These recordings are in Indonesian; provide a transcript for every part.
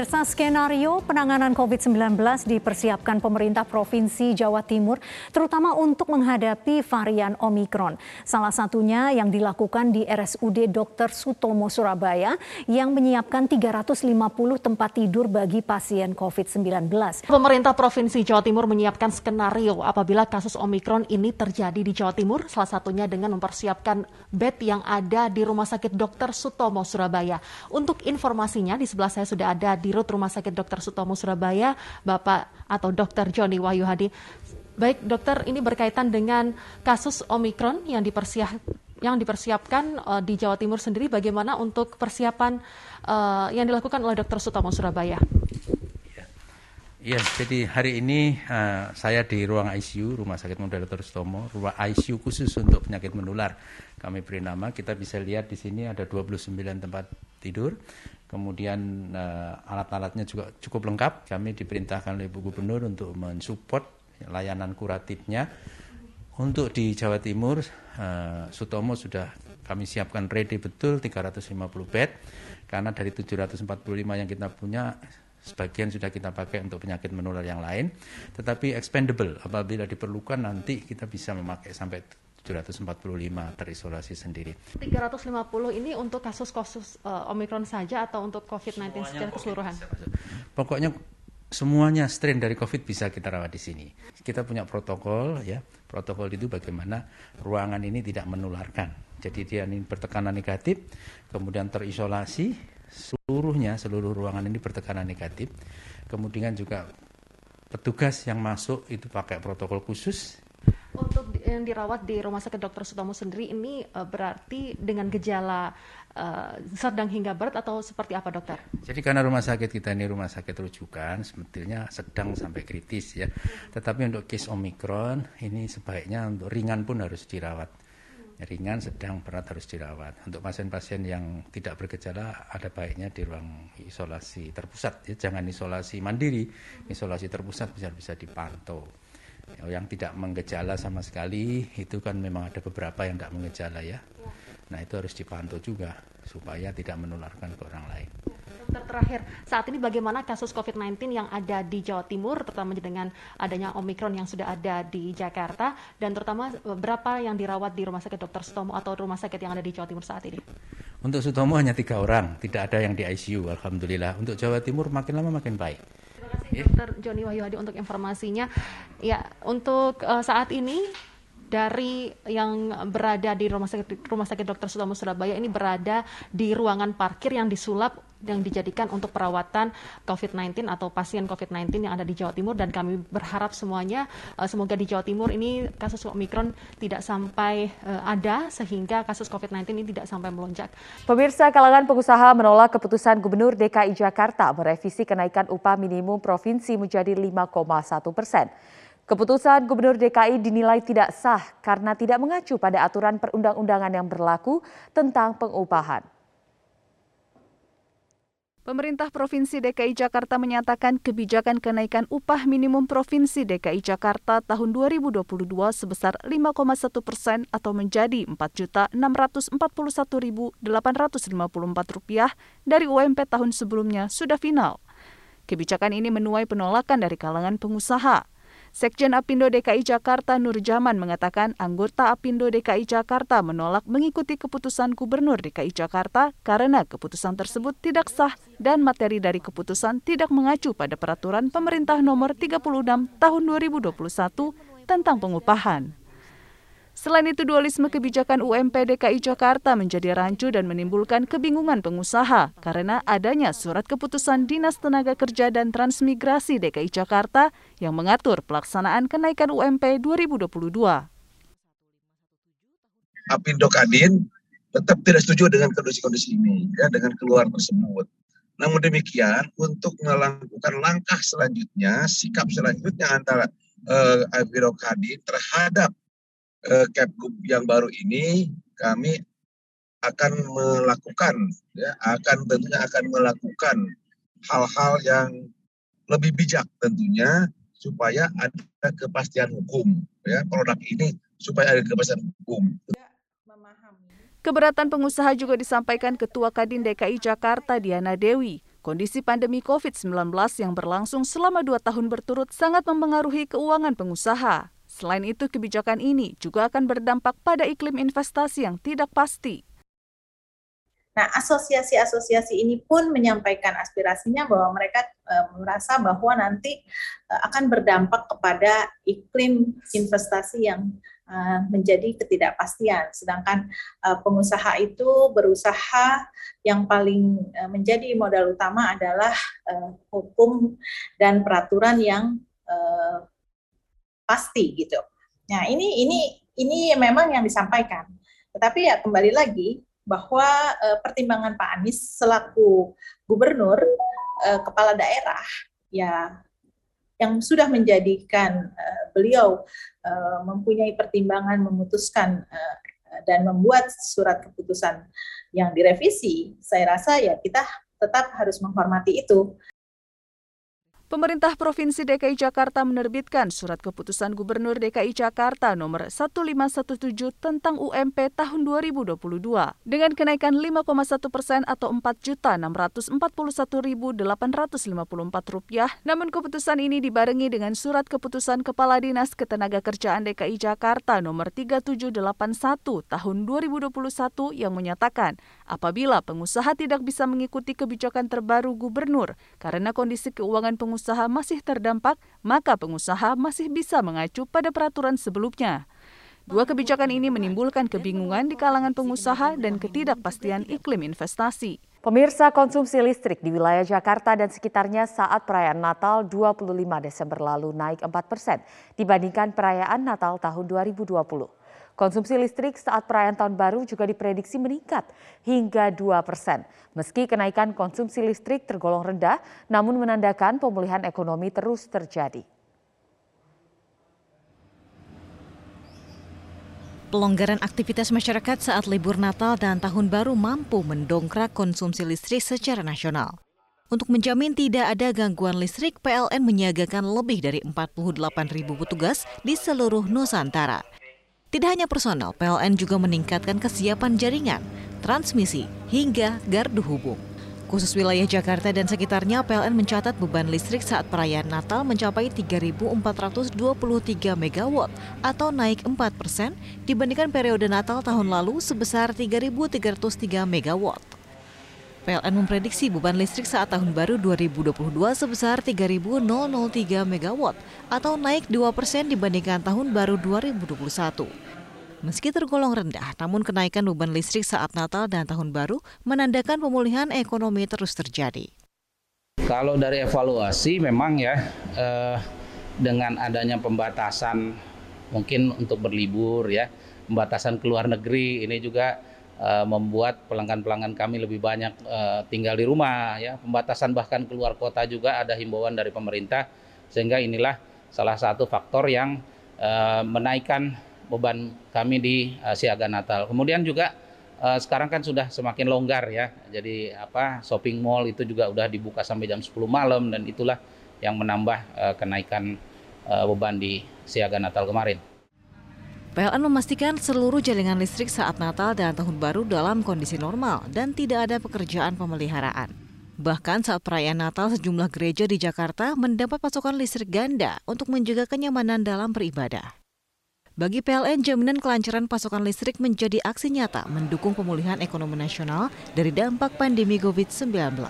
Pemirsa skenario penanganan COVID-19 dipersiapkan pemerintah Provinsi Jawa Timur, terutama untuk menghadapi varian Omikron. Salah satunya yang dilakukan di RSUD Dr. Sutomo Surabaya yang menyiapkan 350 tempat tidur bagi pasien COVID-19. Pemerintah Provinsi Jawa Timur menyiapkan skenario apabila kasus Omikron ini terjadi di Jawa Timur, salah satunya dengan mempersiapkan bed yang ada di Rumah Sakit Dr. Sutomo Surabaya. Untuk informasinya, di sebelah saya sudah ada di Dirut Rumah Sakit Dr. Sutomo Surabaya, Bapak atau Dr. Joni Wahyu Hadi. Baik, dokter, ini berkaitan dengan kasus Omikron yang dipersiap yang dipersiapkan uh, di Jawa Timur sendiri. Bagaimana untuk persiapan uh, yang dilakukan oleh Dr. Sutomo Surabaya? Ya, jadi hari ini uh, saya di ruang ICU Rumah Sakit Model Dr. Sutomo, ruang ICU khusus untuk penyakit menular. Kami beri nama, kita bisa lihat di sini ada 29 tempat tidur. Kemudian uh, alat-alatnya juga cukup lengkap. Kami diperintahkan oleh Ibu Gubernur untuk mensupport layanan kuratifnya. Untuk di Jawa Timur, uh, Sutomo sudah kami siapkan ready betul 350 bed. Karena dari 745 yang kita punya, Sebagian sudah kita pakai untuk penyakit menular yang lain, tetapi expendable apabila diperlukan nanti kita bisa memakai sampai 745 terisolasi sendiri. 350 ini untuk kasus-kasus uh, Omikron saja atau untuk COVID-19 secara keseluruhan? Pokoknya semuanya strain dari COVID bisa kita rawat di sini. Kita punya protokol ya. Protokol itu bagaimana ruangan ini tidak menularkan. Jadi dia ini bertekanan negatif, kemudian terisolasi, seluruhnya seluruh ruangan ini bertekanan negatif. Kemudian juga petugas yang masuk itu pakai protokol khusus. Untuk yang dirawat di Rumah Sakit Dr. Sutomo sendiri ini uh, berarti dengan gejala uh, sedang hingga berat atau seperti apa dokter? Jadi karena rumah sakit kita ini rumah sakit rujukan sebetulnya sedang sampai kritis ya. Tetapi untuk case Omikron ini sebaiknya untuk ringan pun harus dirawat ringan, sedang, berat harus dirawat. Untuk pasien-pasien yang tidak bergejala ada baiknya di ruang isolasi terpusat. Ya. Jangan isolasi mandiri, isolasi terpusat bisa bisa dipantau. Yang tidak menggejala sama sekali itu kan memang ada beberapa yang tidak menggejala ya. Nah itu harus dipantau juga supaya tidak menularkan ke orang lain. Dokter terakhir, saat ini bagaimana kasus COVID-19 yang ada di Jawa Timur, terutama dengan adanya Omikron yang sudah ada di Jakarta, dan terutama eh, berapa yang dirawat di Rumah Sakit Dr. Sutomo atau rumah sakit yang ada di Jawa Timur saat ini? Untuk Sutomo hanya tiga orang, tidak ada yang di ICU, Alhamdulillah. Untuk Jawa Timur makin lama makin baik. Kasih Dokter Joni Wahyu Hadi untuk informasinya. Ya, untuk uh, saat ini dari yang berada di rumah sakit rumah sakit Dr. Sutomo Surabaya ini berada di ruangan parkir yang disulap yang dijadikan untuk perawatan COVID-19 atau pasien COVID-19 yang ada di Jawa Timur dan kami berharap semuanya uh, semoga di Jawa Timur ini kasus Omikron tidak sampai uh, ada sehingga kasus COVID-19 ini tidak sampai melonjak. Pemirsa kalangan pengusaha menolak keputusan Gubernur DKI Jakarta merevisi kenaikan upah minimum provinsi menjadi 5,1 persen. Keputusan Gubernur DKI dinilai tidak sah karena tidak mengacu pada aturan perundang-undangan yang berlaku tentang pengupahan. Pemerintah Provinsi DKI Jakarta menyatakan kebijakan kenaikan upah minimum Provinsi DKI Jakarta tahun 2022 sebesar 5,1 persen atau menjadi Rp4.641.854 dari UMP tahun sebelumnya sudah final. Kebijakan ini menuai penolakan dari kalangan pengusaha. Sekjen Apindo DKI Jakarta Nur Jaman mengatakan anggota Apindo DKI Jakarta menolak mengikuti keputusan Gubernur DKI Jakarta karena keputusan tersebut tidak sah dan materi dari keputusan tidak mengacu pada peraturan pemerintah nomor 36 tahun 2021 tentang pengupahan. Selain itu, dualisme kebijakan UMP DKI Jakarta menjadi rancu dan menimbulkan kebingungan pengusaha karena adanya surat keputusan Dinas Tenaga Kerja dan Transmigrasi DKI Jakarta yang mengatur pelaksanaan kenaikan UMP 2022. Apindo Kadin tetap tidak setuju dengan kondisi-kondisi ini, ya, dengan keluar tersebut. Namun demikian, untuk melakukan langkah selanjutnya, sikap selanjutnya antara uh, Apindo Kadin terhadap eh, Kepgub yang baru ini kami akan melakukan ya akan tentunya akan melakukan hal-hal yang lebih bijak tentunya supaya ada kepastian hukum ya produk ini supaya ada kepastian hukum. Keberatan pengusaha juga disampaikan Ketua Kadin DKI Jakarta Diana Dewi. Kondisi pandemi COVID-19 yang berlangsung selama dua tahun berturut sangat mempengaruhi keuangan pengusaha. Selain itu, kebijakan ini juga akan berdampak pada iklim investasi yang tidak pasti. Nah, asosiasi-asosiasi ini pun menyampaikan aspirasinya bahwa mereka e, merasa bahwa nanti e, akan berdampak kepada iklim investasi yang e, menjadi ketidakpastian. Sedangkan e, pengusaha itu berusaha yang paling e, menjadi modal utama adalah e, hukum dan peraturan yang e, pasti gitu. Nah, ini ini ini memang yang disampaikan. Tetapi ya kembali lagi bahwa uh, pertimbangan Pak Anies selaku gubernur uh, kepala daerah ya yang sudah menjadikan uh, beliau mempunyai pertimbangan memutuskan dan membuat surat keputusan yang direvisi, saya rasa ya kita tetap harus menghormati itu. Pemerintah Provinsi DKI Jakarta menerbitkan Surat Keputusan Gubernur DKI Jakarta nomor 1517 tentang UMP tahun 2022 dengan kenaikan 5,1 persen atau Rp4.641.854. rupiah. Namun keputusan ini dibarengi dengan Surat Keputusan Kepala Dinas Ketenagakerjaan DKI Jakarta nomor 3781 tahun 2021 yang menyatakan apabila pengusaha tidak bisa mengikuti kebijakan terbaru gubernur karena kondisi keuangan pengusaha pengusaha masih terdampak, maka pengusaha masih bisa mengacu pada peraturan sebelumnya. Dua kebijakan ini menimbulkan kebingungan di kalangan pengusaha dan ketidakpastian iklim investasi. Pemirsa konsumsi listrik di wilayah Jakarta dan sekitarnya saat perayaan Natal 25 Desember lalu naik 4 persen dibandingkan perayaan Natal tahun 2020. Konsumsi listrik saat perayaan tahun baru juga diprediksi meningkat hingga 2 persen. Meski kenaikan konsumsi listrik tergolong rendah, namun menandakan pemulihan ekonomi terus terjadi. Pelonggaran aktivitas masyarakat saat libur Natal dan Tahun Baru mampu mendongkrak konsumsi listrik secara nasional. Untuk menjamin tidak ada gangguan listrik, PLN menyiagakan lebih dari 48 ribu petugas di seluruh Nusantara. Tidak hanya personal, PLN juga meningkatkan kesiapan jaringan, transmisi, hingga gardu hubung. Khusus wilayah Jakarta dan sekitarnya, PLN mencatat beban listrik saat perayaan Natal mencapai 3.423 MW atau naik 4 persen dibandingkan periode Natal tahun lalu sebesar 3.303 MW. PLN memprediksi beban listrik saat tahun baru 2022 sebesar 3.003 MW atau naik 2 persen dibandingkan tahun baru 2021. Meski tergolong rendah, namun kenaikan beban listrik saat Natal dan Tahun Baru menandakan pemulihan ekonomi terus terjadi. Kalau dari evaluasi memang ya eh, dengan adanya pembatasan mungkin untuk berlibur ya, pembatasan keluar negeri ini juga uh, membuat pelanggan-pelanggan kami lebih banyak uh, tinggal di rumah ya pembatasan bahkan keluar kota juga ada himbauan dari pemerintah sehingga inilah salah satu faktor yang uh, menaikkan beban kami di uh, siaga Natal kemudian juga uh, sekarang kan sudah semakin longgar ya jadi apa shopping mall itu juga udah dibuka sampai jam 10 malam dan itulah yang menambah uh, kenaikan uh, beban di siaga Natal kemarin. PLN memastikan seluruh jaringan listrik saat Natal dan Tahun Baru dalam kondisi normal dan tidak ada pekerjaan pemeliharaan. Bahkan saat perayaan Natal, sejumlah gereja di Jakarta mendapat pasokan listrik ganda untuk menjaga kenyamanan dalam beribadah. Bagi PLN, jaminan kelancaran pasokan listrik menjadi aksi nyata mendukung pemulihan ekonomi nasional dari dampak pandemi COVID-19.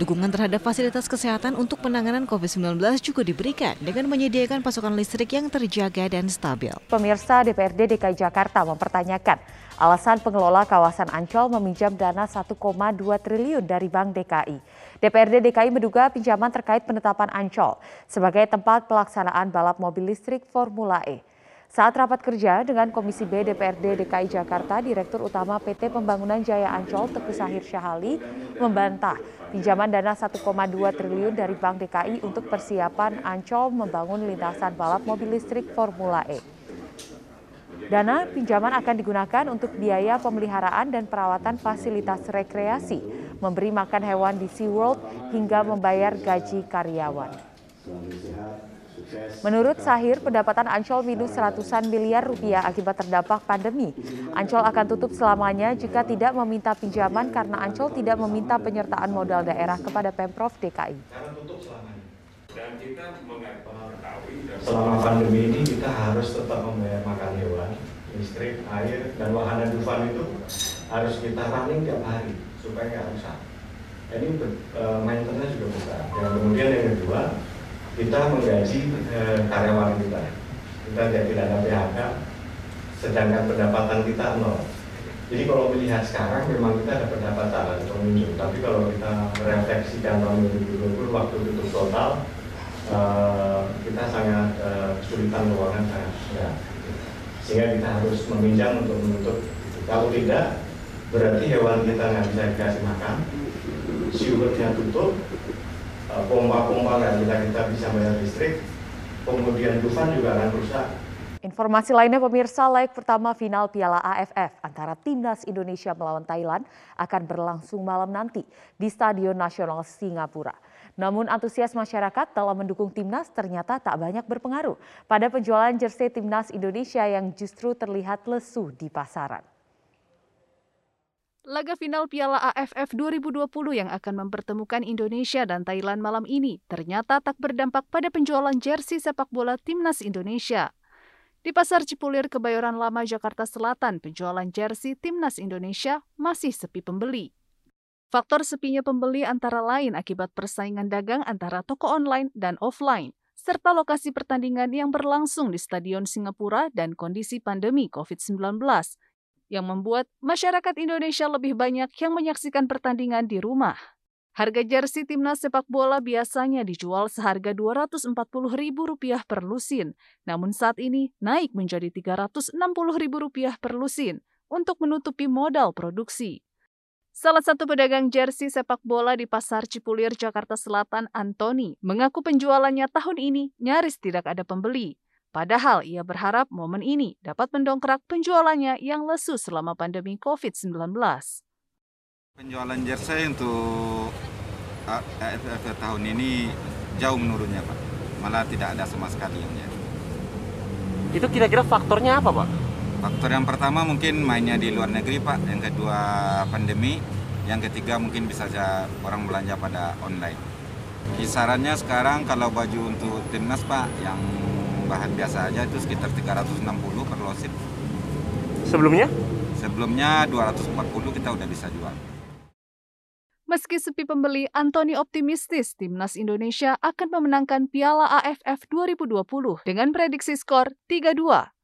Dukungan terhadap fasilitas kesehatan untuk penanganan COVID-19 juga diberikan dengan menyediakan pasokan listrik yang terjaga dan stabil. Pemirsa DPRD DKI Jakarta mempertanyakan alasan pengelola kawasan Ancol meminjam dana 1,2 triliun dari Bank DKI. DPRD DKI menduga pinjaman terkait penetapan Ancol sebagai tempat pelaksanaan balap mobil listrik Formula E. Saat rapat kerja dengan Komisi B DPRD DKI Jakarta, Direktur Utama PT Pembangunan Jaya Ancol Teguh Sahir Syahali membantah pinjaman dana 1,2 triliun dari Bank DKI untuk persiapan Ancol membangun lintasan balap mobil listrik Formula E. Dana pinjaman akan digunakan untuk biaya pemeliharaan dan perawatan fasilitas rekreasi, memberi makan hewan di SeaWorld hingga membayar gaji karyawan. Menurut Sahir, pendapatan Ancol minus ratusan miliar rupiah akibat terdampak pandemi. Ancol akan tutup selamanya jika tidak meminta pinjaman karena Ancol tidak meminta penyertaan modal daerah kepada Pemprov DKI. Dan kita selama pandemi ini kita harus tetap membayar makan hewan, listrik, air, dan wahana Dufan itu harus kita running tiap hari supaya nggak rusak. Ini uh, maintenance juga besar. Dan kemudian yang kedua, kita menggaji uh, karyawan kita. Kita tidak ada PHK, sedangkan pendapatan kita nol. Jadi kalau melihat sekarang memang kita ada pendapatan pengunjung, tapi kalau kita merefleksikan tahun 2020 waktu tutup total, uh, kita sangat uh, kesulitan keuangan sangat berat. Sehingga kita harus meminjam untuk menutup. Kalau tidak, berarti hewan kita nggak bisa dikasih makan, siurnya tutup, eh, pompa-pompa nggak bisa kita bisa bayar listrik, kemudian Dufan juga akan rusak. Informasi lainnya pemirsa leg pertama final Piala AFF antara Timnas Indonesia melawan Thailand akan berlangsung malam nanti di Stadion Nasional Singapura. Namun antusias masyarakat dalam mendukung Timnas ternyata tak banyak berpengaruh pada penjualan jersey Timnas Indonesia yang justru terlihat lesu di pasaran. Laga final Piala AFF 2020 yang akan mempertemukan Indonesia dan Thailand malam ini ternyata tak berdampak pada penjualan jersey sepak bola Timnas Indonesia. Di Pasar Cipulir, Kebayoran Lama, Jakarta Selatan, penjualan jersey Timnas Indonesia masih sepi pembeli. Faktor sepinya pembeli antara lain akibat persaingan dagang antara toko online dan offline, serta lokasi pertandingan yang berlangsung di Stadion Singapura dan kondisi pandemi COVID-19 yang membuat masyarakat Indonesia lebih banyak yang menyaksikan pertandingan di rumah. Harga jersey timnas sepak bola biasanya dijual seharga Rp240.000 per lusin, namun saat ini naik menjadi Rp360.000 per lusin untuk menutupi modal produksi. Salah satu pedagang jersey sepak bola di Pasar Cipulir, Jakarta Selatan, Antoni, mengaku penjualannya tahun ini nyaris tidak ada pembeli. Padahal ia berharap momen ini dapat mendongkrak penjualannya yang lesu selama pandemi COVID-19. Penjualan jersey untuk AFF tahun ini jauh menurunnya Pak. Malah tidak ada sama sekali yang jadi. Itu kira-kira faktornya apa Pak? Faktor yang pertama mungkin mainnya di luar negeri Pak. Yang kedua pandemi. Yang ketiga mungkin bisa saja orang belanja pada online. Kisarannya sekarang kalau baju untuk timnas Pak yang bahan biasa aja itu sekitar 360 per losin. Sebelumnya? Sebelumnya 240 kita udah bisa jual. Meski sepi pembeli, Anthony optimistis timnas Indonesia akan memenangkan Piala AFF 2020 dengan prediksi skor 3-2.